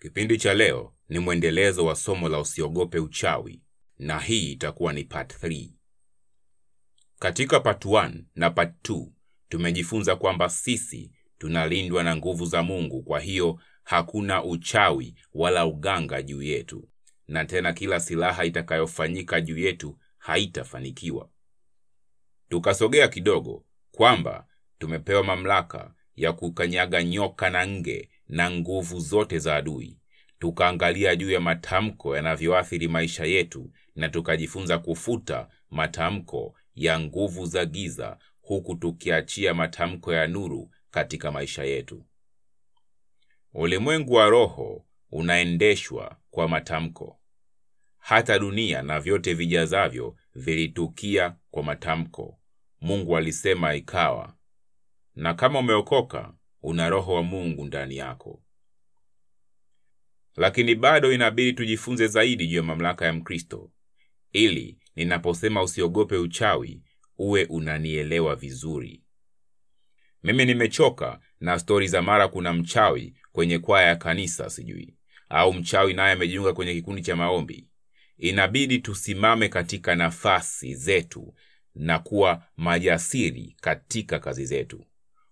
Kipindi cha leo ni mwendelezo wa somo la usiogope uchawi, na hii itakuwa ni part 3. Katika part 1 na part 2 tumejifunza kwamba sisi tunalindwa na nguvu za Mungu, kwa hiyo hakuna uchawi wala uganga juu yetu, na tena kila silaha itakayofanyika juu yetu haitafanikiwa. Tukasogea kidogo kwamba tumepewa mamlaka ya kukanyaga nyoka na nge na nguvu zote za adui. Tukaangalia juu ya matamko yanavyoathiri maisha yetu, na tukajifunza kufuta matamko ya nguvu za giza, huku tukiachia matamko ya nuru katika maisha yetu. Ulimwengu wa roho unaendeshwa kwa matamko. Hata dunia na vyote vijazavyo vilitukia kwa matamko. Mungu alisema ikawa. Na kama umeokoka, una roho wa Mungu ndani yako. Lakini bado inabidi tujifunze zaidi juu ya mamlaka ya Mkristo, ili ninaposema usiogope uchawi uwe unanielewa vizuri. Mimi nimechoka na stori za mara kuna mchawi kwenye kwaya ya kanisa sijui, au mchawi naye amejiunga kwenye kikundi cha maombi. Inabidi tusimame katika nafasi zetu na kuwa majasiri katika kazi zetu.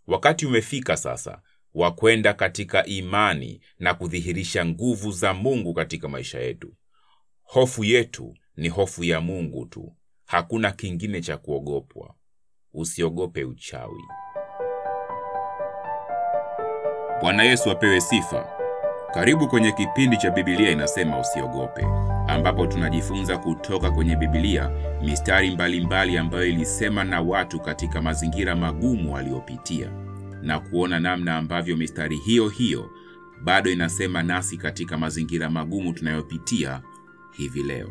Wakati umefika sasa wa kwenda katika imani na kudhihirisha nguvu za Mungu katika maisha yetu. Hofu yetu ni hofu ya Mungu tu, hakuna kingine cha kuogopwa. Usiogope uchawi. Bwana Yesu apewe sifa. Karibu kwenye kipindi cha Biblia inasema usiogope, ambapo tunajifunza kutoka kwenye Biblia mistari mbalimbali mbali ambayo ilisema na watu katika mazingira magumu waliopitia na kuona namna ambavyo mistari hiyo hiyo bado inasema nasi katika mazingira magumu tunayopitia hivi leo.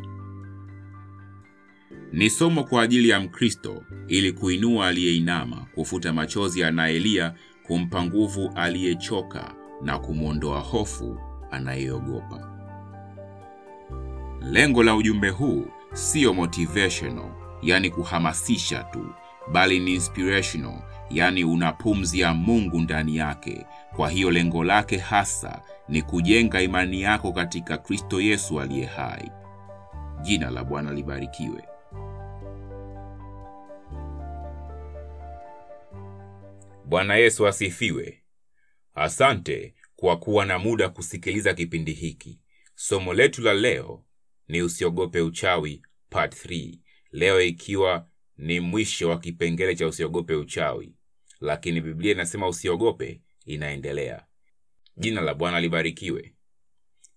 Ni somo kwa ajili ya Mkristo ili kuinua aliyeinama, kufuta machozi anayelia, kumpa nguvu aliyechoka na kumwondoa hofu anayeogopa. Lengo la ujumbe huu siyo motivational, yani kuhamasisha tu, bali ni inspirational, yani una pumzi ya Mungu ndani yake. Kwa hiyo lengo lake hasa ni kujenga imani yako katika Kristo Yesu aliye hai. Jina la Bwana libarikiwe. Bwana Yesu asifiwe. Asante kwa kuwa na muda kusikiliza kipindi hiki. Somo letu la leo ni usiogope uchawi part 3. Leo ikiwa ni mwisho wa kipengele cha usiogope uchawi, lakini Biblia inasema usiogope inaendelea. Jina la Bwana libarikiwe.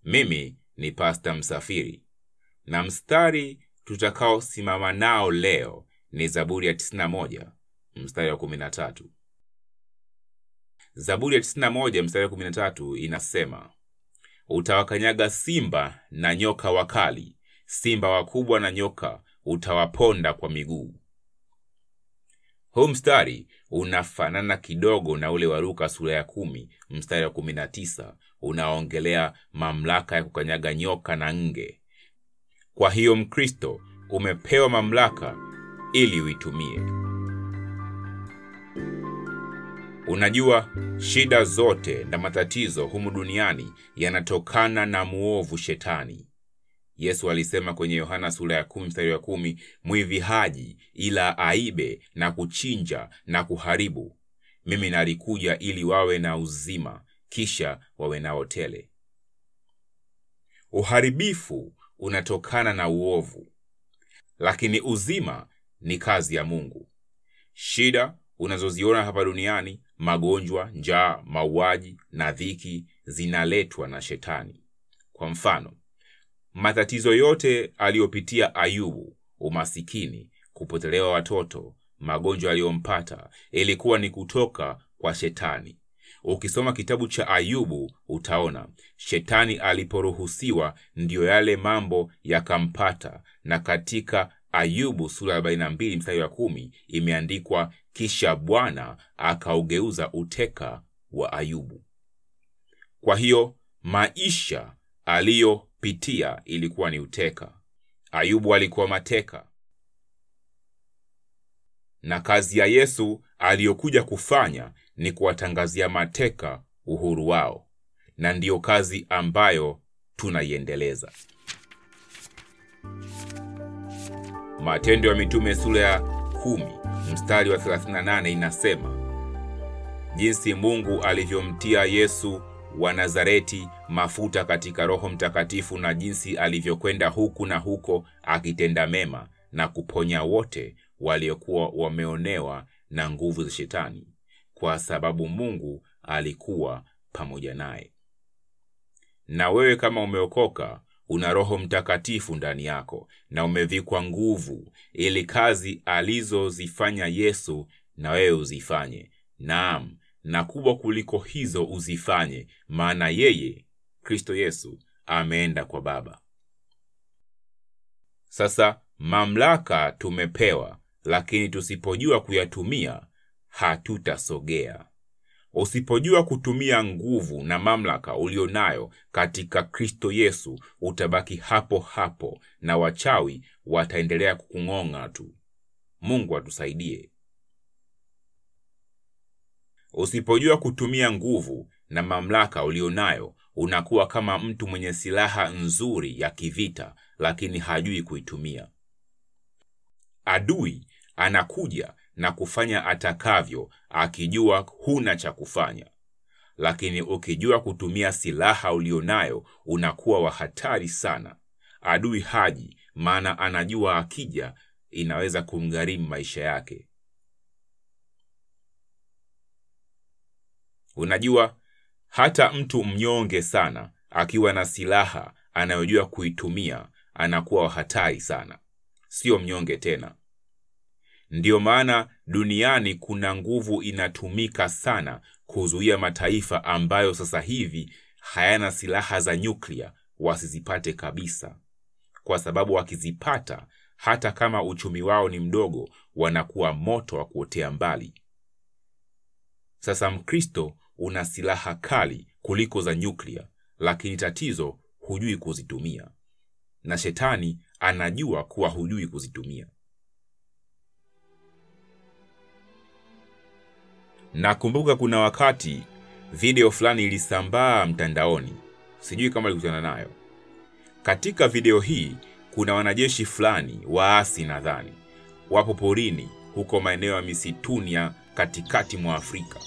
Mimi ni Pasta Msafiri na mstari tutakaosimama nao leo ni Zaburi ya 91 mstari wa 13. Zaburi ya 91 mstari wa 13 inasema, utawakanyaga simba na nyoka wakali, simba wakubwa na nyoka utawaponda kwa miguu. Huu mstari unafanana kidogo na ule wa Luka sura ya kumi mstari wa 19 unaongelea mamlaka ya kukanyaga nyoka na nge. Kwa hiyo Mkristo umepewa mamlaka ili uitumie. Unajua, shida zote na matatizo humu duniani yanatokana na muovu Shetani. Yesu alisema kwenye Yohana sura ya kumi mstari wa kumi, mwivi haji ila aibe na kuchinja na kuharibu. Mimi nalikuja ili wawe na uzima, kisha wawe nao tele. Uharibifu unatokana na uovu, lakini uzima ni kazi ya Mungu. Shida unazoziona hapa duniani, magonjwa, njaa, mauaji na dhiki, zinaletwa na Shetani. Kwa mfano, matatizo yote aliyopitia Ayubu, umasikini, kupotelewa watoto, magonjwa aliyompata, ilikuwa ni kutoka kwa Shetani. Ukisoma kitabu cha Ayubu utaona Shetani aliporuhusiwa ndiyo yale mambo yakampata, na katika Ayubu sura ya 42 mstari wa kumi imeandikwa, kisha Bwana akaugeuza uteka wa Ayubu. Kwa hiyo maisha aliyopitia ilikuwa ni uteka. Ayubu alikuwa mateka, na kazi ya Yesu aliyokuja kufanya ni kuwatangazia mateka uhuru wao. na ndiyo kazi ambayo tunaiendeleza. Matendo ya Mitume sura ya kumi mstari wa 38 inasema jinsi Mungu alivyomtia Yesu wa Nazareti mafuta katika Roho Mtakatifu na jinsi alivyokwenda huku na huko akitenda mema na kuponya wote waliokuwa wameonewa na nguvu za Shetani, kwa sababu Mungu alikuwa pamoja naye. Na wewe kama umeokoka, una Roho Mtakatifu ndani yako na umevikwa nguvu, ili kazi alizozifanya Yesu na wewe uzifanye. Naam, na kubwa kuliko hizo uzifanye, maana yeye Kristo Yesu ameenda kwa Baba. Sasa mamlaka tumepewa, lakini tusipojua kuyatumia hatutasogea. Usipojua kutumia nguvu na mamlaka ulionayo katika Kristo Yesu, utabaki hapo hapo na wachawi wataendelea kukung'ong'a tu. Mungu atusaidie. Usipojua kutumia nguvu na mamlaka ulionayo, unakuwa kama mtu mwenye silaha nzuri ya kivita, lakini hajui kuitumia. Adui anakuja na kufanya atakavyo, akijua huna cha kufanya. Lakini ukijua kutumia silaha ulionayo, unakuwa wa hatari sana. Adui haji, maana anajua akija inaweza kumgharimu maisha yake. Unajua, hata mtu mnyonge sana akiwa na silaha anayojua kuitumia anakuwa wa hatari sana, sio mnyonge tena. Ndiyo maana duniani kuna nguvu inatumika sana kuzuia mataifa ambayo sasa hivi hayana silaha za nyuklia wasizipate kabisa, kwa sababu wakizipata, hata kama uchumi wao ni mdogo, wanakuwa moto wa kuotea mbali. Sasa Mkristo una silaha kali kuliko za nyuklia, lakini tatizo hujui kuzitumia, na shetani anajua kuwa hujui kuzitumia. Nakumbuka kuna wakati video fulani ilisambaa mtandaoni, sijui kama ulikutana nayo. Katika video hii kuna wanajeshi fulani waasi, nadhani wapo porini huko maeneo ya misituni ya katikati mwa Afrika.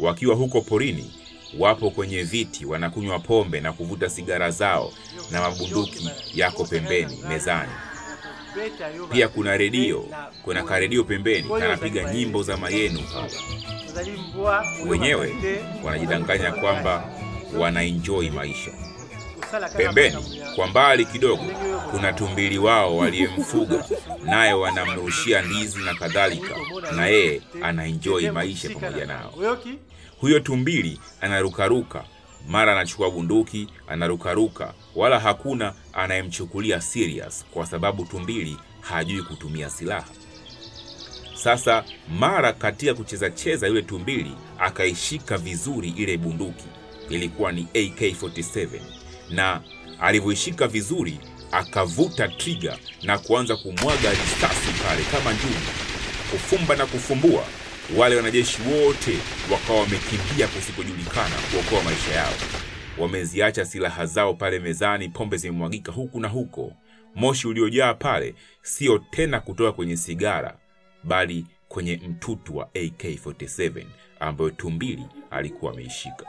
Wakiwa huko porini, wapo kwenye viti wanakunywa pombe na kuvuta sigara zao, na mabunduki yako pembeni mezani. Pia kuna redio, kuna karedio pembeni. Kanapiga nyimbo za mayenu. Wenyewe wanajidanganya kwamba wanainjoi maisha. Pembeni kwa mbali kidogo, kuna tumbili wao waliyemfuga, naye wanamrushia ndizi na kadhalika, na yeye anaenjoi maisha pamoja nao. Huyo tumbili anarukaruka, mara anachukua bunduki, anarukaruka, wala hakuna anayemchukulia serious, kwa sababu tumbili hajui kutumia silaha. Sasa mara katika kucheza cheza, yule tumbili akaishika vizuri ile bunduki, ilikuwa ni AK47, na alivyoishika vizuri akavuta trigger na kuanza kumwaga risasi pale kama njuma, kufumba na kufumbua. Wale wanajeshi wote wakawa wamekimbia kusikojulikana kuokoa maisha yao. Wameziacha silaha zao pale mezani, pombe zimemwagika huku na huko. Moshi uliojaa pale sio tena kutoka kwenye sigara bali kwenye mtutu wa AK47 ambayo tumbili alikuwa ameishika.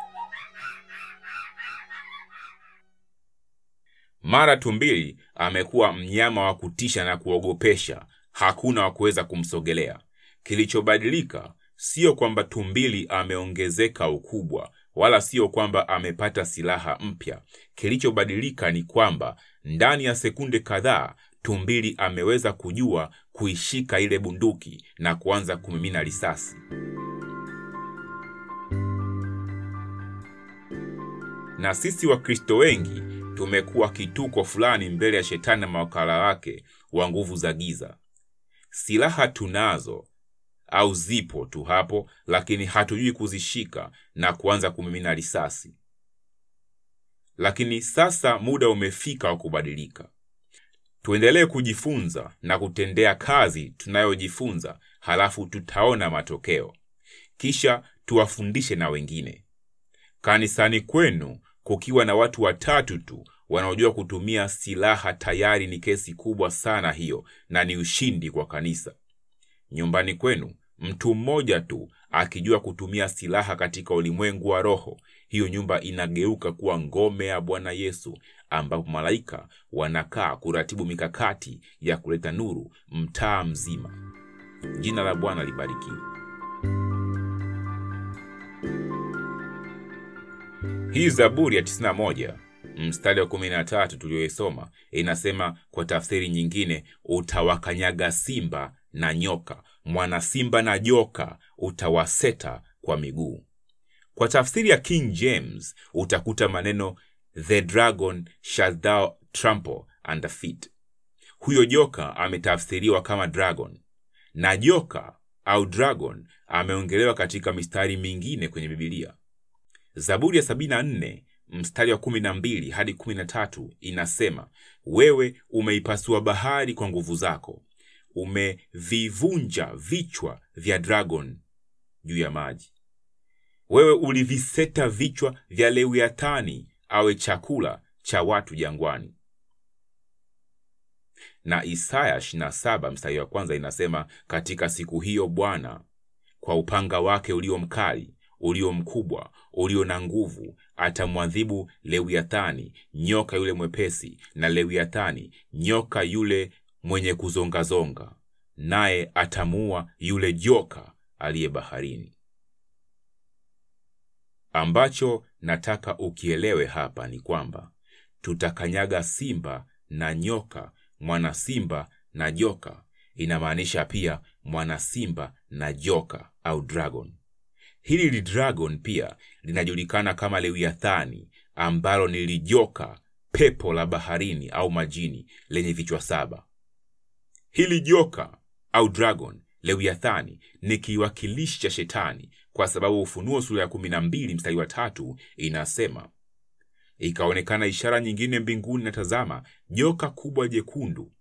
Mara tumbili amekuwa mnyama wa kutisha na kuogopesha, hakuna wa kuweza kumsogelea. Kilichobadilika sio kwamba tumbili ameongezeka ukubwa, wala sio kwamba amepata silaha mpya. Kilichobadilika ni kwamba ndani ya sekunde kadhaa tumbili ameweza kujua kuishika ile bunduki na kuanza kumimina risasi. Na sisi Wakristo wengi tumekuwa kituko fulani mbele ya shetani na mawakala wake wa nguvu za giza. Silaha tunazo au zipo tu hapo, lakini hatujui kuzishika na kuanza kumimina risasi. Lakini sasa muda umefika wa kubadilika. Tuendelee kujifunza na kutendea kazi tunayojifunza, halafu tutaona matokeo. Kisha tuwafundishe na wengine. Kanisani kwenu kukiwa na watu watatu tu wanaojua kutumia silaha tayari ni kesi kubwa sana hiyo, na ni ushindi kwa kanisa. Nyumbani kwenu mtu mmoja tu akijua kutumia silaha katika ulimwengu wa roho, hiyo nyumba inageuka kuwa ngome ya Bwana Yesu, ambapo malaika wanakaa kuratibu mikakati ya kuleta nuru mtaa mzima. Jina la Bwana libarikiwe. Hii Zaburi ya 91 mstari wa 13 tuliyoisoma inasema kwa tafsiri nyingine, utawakanyaga simba na nyoka, mwana simba na joka utawaseta kwa miguu. Kwa tafsiri ya King James utakuta maneno the dragon shall thou trample under feet. Huyo joka ametafsiriwa kama dragon na joka au dragon ameongelewa katika mistari mingine kwenye Bibilia. Zaburi ya 74 mstari wa 12 hadi 13 inasema, wewe umeipasua bahari kwa nguvu zako, umevivunja vichwa vya dragon juu ya maji. Wewe uliviseta vichwa vya Lewiathani awe chakula cha watu jangwani. Na Isaya 27 mstari wa kwanza inasema, katika siku hiyo Bwana kwa upanga wake ulio mkali ulio mkubwa ulio na nguvu atamwadhibu Lewiathani nyoka yule mwepesi, na Lewiathani nyoka yule mwenye kuzongazonga, naye atamua yule joka aliye baharini. Ambacho nataka ukielewe hapa ni kwamba tutakanyaga simba na nyoka, mwana simba na joka. Inamaanisha pia mwana simba na joka au dragon. Hili li dragon pia linajulikana kama Lewiathani, ambalo ni lijoka pepo la baharini au majini lenye vichwa saba. Hili joka au dragon Lewiathani ni kiwakilishi cha Shetani, kwa sababu Ufunuo sura ya kumi na mbili mstari wa tatu inasema, ikaonekana ishara nyingine mbinguni, na tazama, joka kubwa jekundu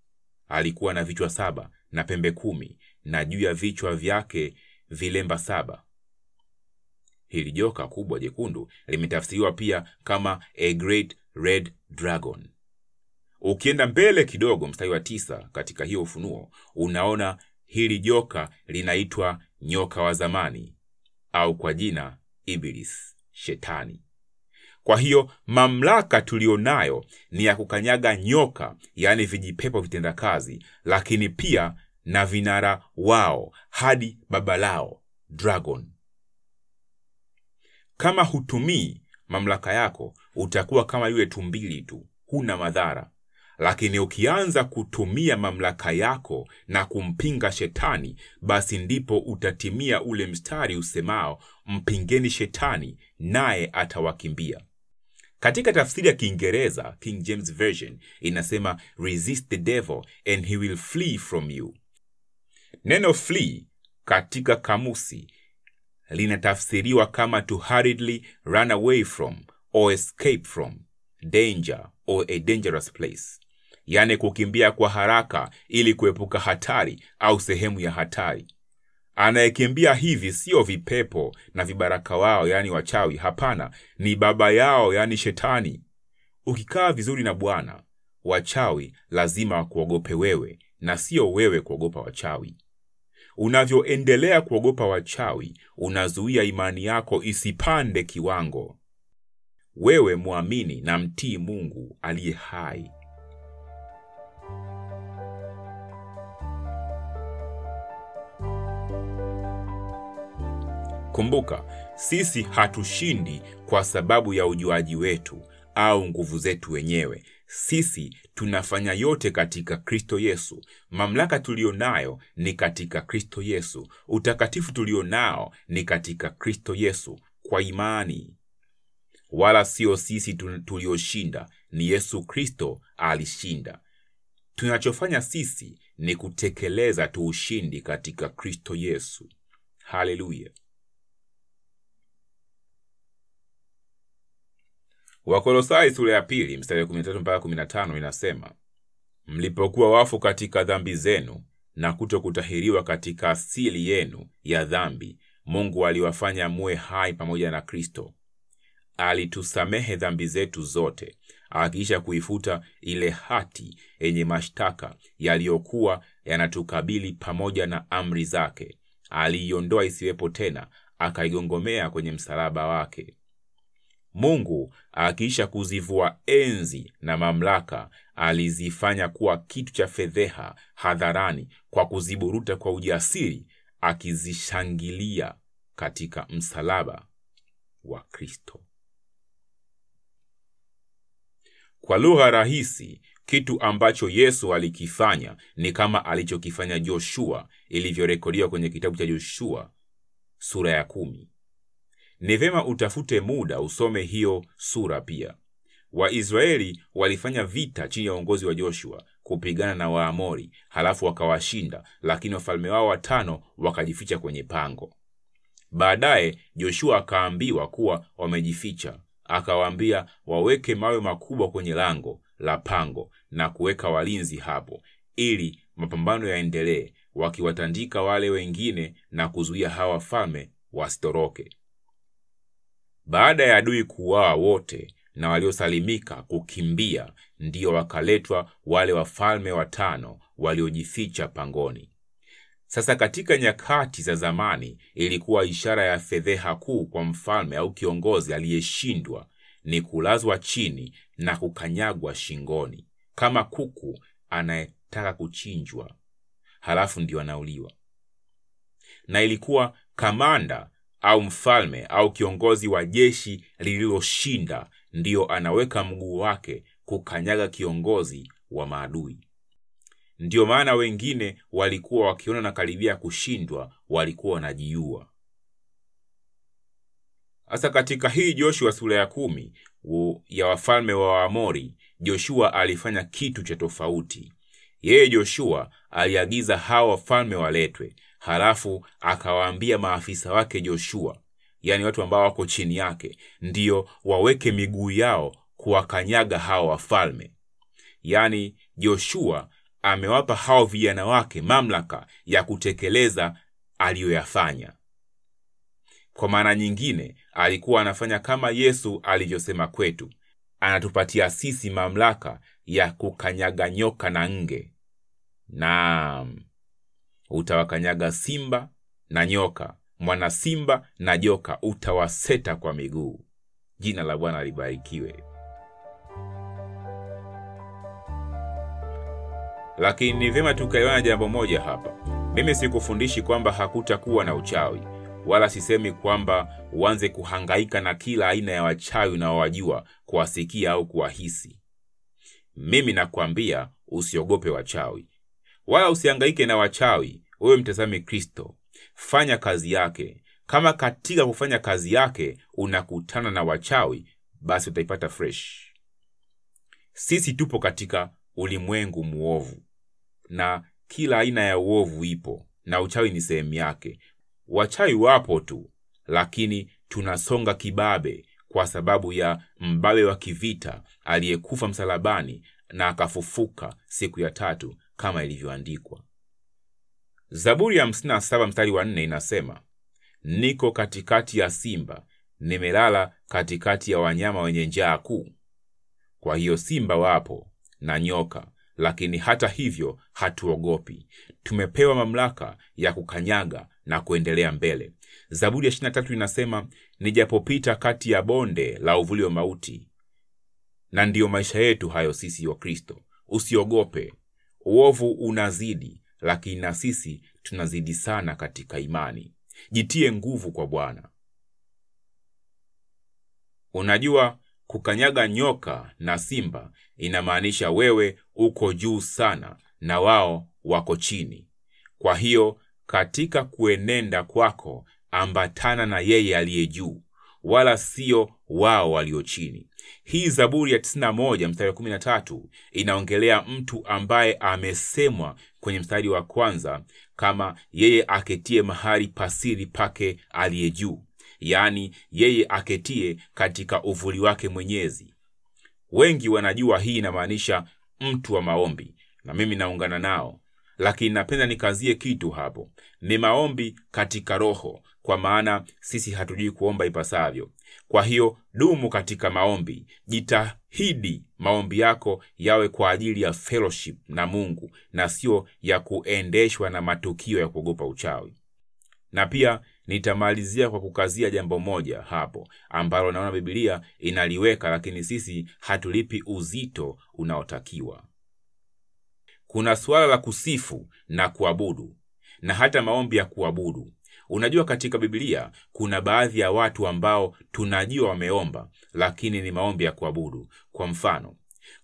alikuwa na vichwa saba na pembe kumi, na juu ya vichwa vyake vilemba saba. Hili joka kubwa jekundu limetafsiriwa pia kama a great red dragon. Ukienda mbele kidogo, mstari wa tisa katika hiyo Ufunuo, unaona hili joka linaitwa nyoka wa zamani au kwa jina Iblis, Shetani. Kwa hiyo mamlaka tuliyonayo ni ya kukanyaga nyoka, yaani vijipepo vitendakazi, lakini pia na vinara wao hadi baba lao dragon. Kama hutumii mamlaka yako, utakuwa kama yule tumbili tu, huna madhara. Lakini ukianza kutumia mamlaka yako na kumpinga Shetani, basi ndipo utatimia ule mstari usemao, mpingeni Shetani naye atawakimbia. Katika tafsiri ya Kiingereza, King James Version inasema resist the devil and he will flee from you. Neno flee katika kamusi linatafsiriwa kama to hurriedly run away from or escape from danger or a dangerous place, yaani kukimbia kwa haraka ili kuepuka hatari au sehemu ya hatari. Anayekimbia hivi sio vipepo na vibaraka wao, yaani wachawi. Hapana, ni baba yao, yaani Shetani. Ukikaa vizuri na Bwana, wachawi lazima wakuogope wewe na sio wewe kuogopa wachawi. Unavyoendelea kuogopa wachawi, unazuia imani yako isipande kiwango. Wewe mwamini na mtii Mungu aliye hai. Kumbuka, sisi hatushindi kwa sababu ya ujuaji wetu au nguvu zetu wenyewe. Sisi tunafanya yote katika Kristo Yesu. Mamlaka tuliyo nayo ni katika Kristo Yesu. Utakatifu tulio nao ni katika Kristo Yesu kwa imani, wala sio sisi tulioshinda, ni Yesu Kristo alishinda. Tunachofanya sisi ni kutekeleza tu ushindi katika Kristo Yesu. Haleluya! Wakolosai sura ya pili mstari wa 13 mpaka 15 inasema, mlipokuwa wafu katika dhambi zenu na kuto kutahiriwa katika asili yenu ya dhambi, Mungu aliwafanya muwe hai pamoja na Kristo. alitusamehe dhambi zetu zote, akiisha kuifuta ile hati yenye mashtaka yaliyokuwa yanatukabili pamoja na amri zake. Aliiondoa isiwepo tena, akaigongomea kwenye msalaba wake. Mungu akiisha kuzivua enzi na mamlaka, alizifanya kuwa kitu cha fedheha hadharani kwa kuziburuta kwa ujasiri, akizishangilia katika msalaba wa Kristo. Kwa lugha rahisi, kitu ambacho Yesu alikifanya ni kama alichokifanya Joshua, ilivyorekodiwa kwenye kitabu cha Joshua sura ya kumi. Ni vema utafute muda usome hiyo sura pia. Waisraeli walifanya vita chini ya uongozi wa Joshua kupigana na Waamori, halafu wakawashinda, lakini wafalme wao watano wakajificha kwenye pango. Baadaye Joshua akaambiwa kuwa wamejificha, akawaambia waweke mawe makubwa kwenye lango la pango na kuweka walinzi hapo, ili mapambano yaendelee, wakiwatandika wale wengine na kuzuia hawa wafalme wasitoroke. Baada ya adui kuuawa wote na waliosalimika kukimbia, ndiyo wakaletwa wale wafalme watano waliojificha pangoni. Sasa katika nyakati za zamani, ilikuwa ishara ya fedheha kuu kwa mfalme au kiongozi aliyeshindwa ni kulazwa chini na kukanyagwa shingoni kama kuku anayetaka kuchinjwa, halafu ndio anauliwa. Na ilikuwa kamanda au mfalme au kiongozi wa jeshi lililoshinda ndiyo anaweka mguu wake kukanyaga kiongozi wa maadui. Ndiyo maana wengine walikuwa wakiona na karibia kushindwa, walikuwa wanajiua. Sasa katika hii Joshua sura ya kumi ya wafalme wa Waamori, Joshua alifanya kitu cha tofauti. Yeye Joshua aliagiza hawa wafalme waletwe, halafu akawaambia maafisa wake Joshua, yaani watu ambao wako chini yake, ndiyo waweke miguu yao kuwakanyaga hawa wafalme. Yaani Joshua amewapa hao vijana wake mamlaka ya kutekeleza aliyoyafanya. Kwa maana nyingine, alikuwa anafanya kama Yesu alivyosema kwetu, anatupatia sisi mamlaka ya kukanyaga nyoka na nge. Naam, utawakanyaga simba na nyoka, mwana simba na joka utawaseta kwa miguu. Jina la Bwana libarikiwe. Lakini ni vyema tukaiona jambo moja hapa. Mimi sikufundishi kwamba hakutakuwa na uchawi, wala sisemi kwamba uanze kuhangaika na kila aina ya wachawi unaowajua, kuwasikia au kuwahisi. Mimi nakwambia usiogope wachawi, wala usihangaike na wachawi. Wewe mtazame Kristo, fanya kazi yake. Kama katika kufanya kazi yake unakutana na wachawi, basi utaipata fresh. Sisi tupo katika ulimwengu muovu na kila aina ya uovu ipo na uchawi ni sehemu yake. Wachawi wapo tu, lakini tunasonga kibabe kwa sababu ya mbabe wa kivita aliyekufa msalabani na akafufuka siku ya tatu kama ilivyoandikwa. Zaburi ya 57 mstari wa 4 inasema, niko katikati ya simba, nimelala katikati ya wanyama wenye njaa kuu. Kwa hiyo simba wapo na nyoka lakini hata hivyo hatuogopi. Tumepewa mamlaka ya kukanyaga na kuendelea mbele. Zaburi ya 23 inasema, nijapopita kati ya bonde la uvuli wa mauti. Na ndiyo maisha yetu hayo sisi wa Kristo. Usiogope, uovu unazidi, lakini na sisi tunazidi sana katika imani. Jitie nguvu kwa Bwana. Unajua, kukanyaga nyoka na simba inamaanisha wewe uko juu sana na wao wako chini. Kwa hiyo katika kuenenda kwako, ambatana na yeye aliye juu, wala sio wao walio chini. Hii Zaburi ya 91 mstari wa 13 inaongelea mtu ambaye amesemwa kwenye mstari wa kwanza kama yeye aketie mahali pasiri pake aliye juu, yaani yeye aketie katika uvuli wake Mwenyezi. Wengi wanajua hii inamaanisha mtu wa maombi, na mimi naungana nao, lakini napenda nikazie kitu hapo. Ni maombi katika roho, kwa maana sisi hatujui kuomba ipasavyo. Kwa hiyo dumu katika maombi, jitahidi maombi yako yawe kwa ajili ya fellowship na Mungu na sio ya kuendeshwa na matukio ya kuogopa uchawi. Na pia nitamalizia kwa kukazia jambo moja hapo ambalo naona Biblia inaliweka, lakini sisi hatulipi uzito unaotakiwa. Kuna suala la kusifu na kuabudu na hata maombi ya kuabudu. Unajua, katika Biblia kuna baadhi ya watu ambao tunajua wameomba, lakini ni maombi ya kuabudu. Kwa mfano,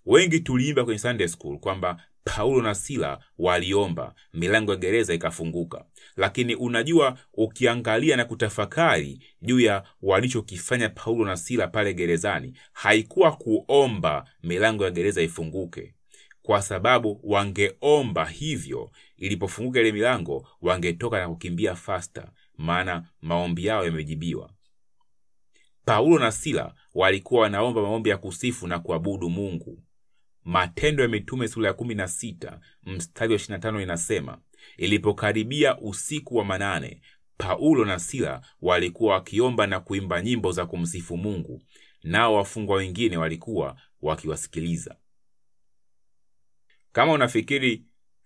wengi tuliimba kwenye Sunday school kwamba Paulo na Sila waliomba, milango ya gereza ikafunguka. Lakini unajua, ukiangalia na kutafakari juu ya walichokifanya Paulo na Sila pale gerezani, haikuwa kuomba milango ya gereza ifunguke, kwa sababu wangeomba hivyo, ilipofunguka ile milango wangetoka na kukimbia fasta, maana maombi yao yamejibiwa. Paulo na Sila walikuwa wanaomba maombi ya kusifu na kuabudu Mungu. Matendo ya Mitume sura ya kumi na sita mstari wa ishirini na tano inasema, ilipokaribia usiku wa manane, Paulo na Sila walikuwa wakiomba na kuimba nyimbo za kumsifu Mungu, nao wafungwa wengine walikuwa wakiwasikiliza. Kama unafikiri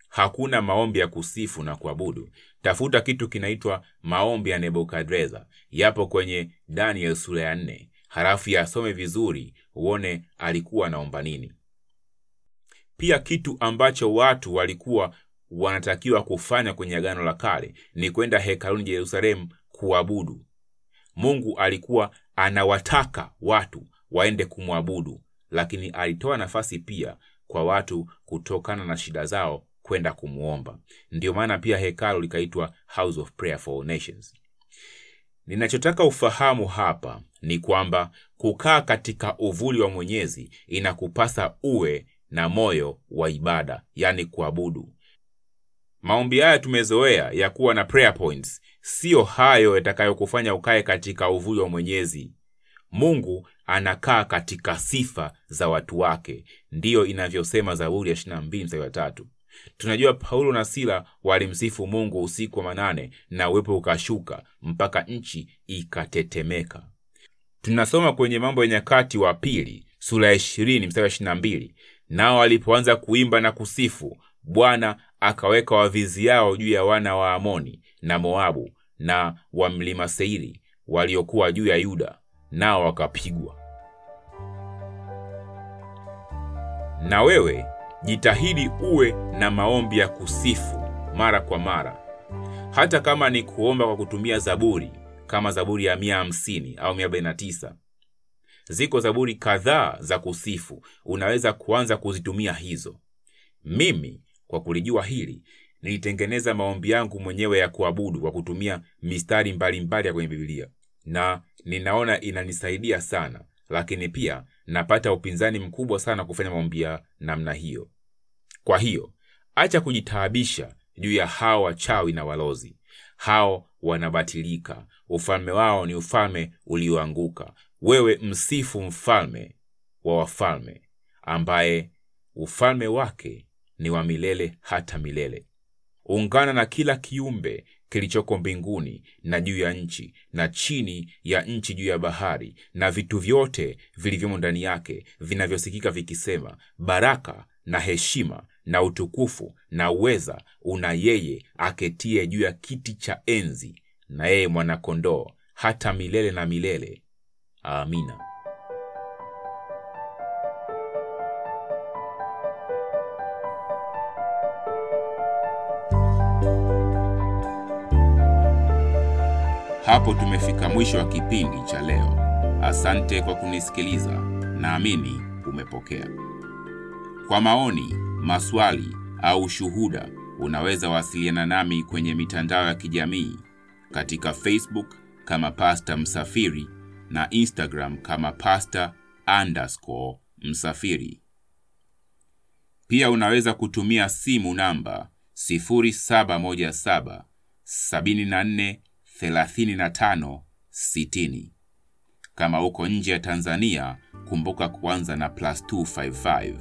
hakuna maombi ya kusifu na kuabudu, tafuta kitu kinaitwa maombi ya Nebukadreza. Yapo kwenye Daniel sura ya nne, halafu yasome vizuri uone alikuwa anaomba nini. Pia kitu ambacho watu walikuwa wanatakiwa kufanya kwenye Agano la Kale ni kwenda hekaluni Yerusalemu kuabudu Mungu. Alikuwa anawataka watu waende kumwabudu, lakini alitoa nafasi pia kwa watu kutokana na shida zao kwenda kumwomba. Ndiyo maana pia hekalu likaitwa House of Prayer for Nations. Ninachotaka ufahamu hapa ni kwamba kukaa katika uvuli wa Mwenyezi inakupasa uwe na moyo wa ibada, yani kuabudu. Maombi haya tumezoea ya kuwa na prayer points, siyo hayo yatakayokufanya ukae katika uvuli wa Mwenyezi. Mungu anakaa katika sifa za watu wake, ndiyo inavyosema Zaburi ya 22 mstari wa tatu. Tunajua Paulo na Sila walimsifu Mungu usiku wa manane na uwepo ukashuka mpaka nchi ikatetemeka. Tunasoma kwenye Mambo ya Nyakati wa Pili sura ya 20 mstari wa 22, nao walipoanza kuimba na kusifu, Bwana akaweka wavizi yao juu ya wana wa Amoni na Moabu na wa mlima Seiri waliokuwa juu ya Yuda, nao wakapigwa. Na wewe jitahidi uwe na maombi ya kusifu mara kwa mara, hata kama ni kuomba kwa kutumia zaburi kama Zaburi ya 150 au 149. Ziko zaburi kadhaa za kusifu, unaweza kuanza kuzitumia hizo. Mimi kwa kulijua hili nilitengeneza maombi yangu mwenyewe ya kuabudu kwa kutumia mistari mbalimbali mbali ya kwenye Biblia, na ninaona inanisaidia sana, lakini pia napata upinzani mkubwa sana kufanya maombi ya namna hiyo. Kwa hiyo acha kujitaabisha juu ya hao wachawi na walozi. Hao wanabatilika, ufalme wao ni ufalme ulioanguka. Wewe msifu mfalme wa wafalme, ambaye ufalme wake ni wa milele hata milele. Ungana na kila kiumbe kilichoko mbinguni na juu ya nchi na chini ya nchi juu ya bahari na vitu vyote vilivyomo ndani yake vinavyosikika vikisema, baraka na heshima na utukufu na uweza una yeye aketie juu ya kiti cha enzi na yeye mwanakondoo hata milele na milele. Amina. Hapo tumefika mwisho wa kipindi cha leo. Asante kwa kunisikiliza, naamini umepokea. Kwa maoni, maswali au shuhuda, unaweza wasiliana nami kwenye mitandao ya kijamii katika Facebook kama Pasta Msafiri na Instagram kama Pasta underscore Msafiri. Pia unaweza kutumia simu namba 0717 74 35 60. Kama uko nje ya Tanzania, kumbuka kuanza na plus 255.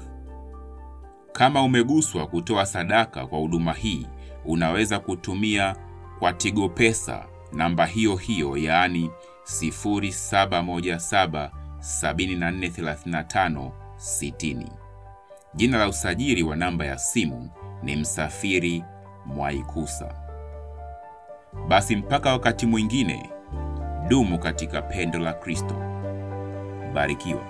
Kama umeguswa kutoa sadaka kwa huduma hii, unaweza kutumia kwa Tigo Pesa namba hiyo hiyo, yaani 0717743560. Jina la usajili wa namba ya simu ni Msafiri Mwaikusa. Basi mpaka wakati mwingine, dumu katika pendo la Kristo. Barikiwa.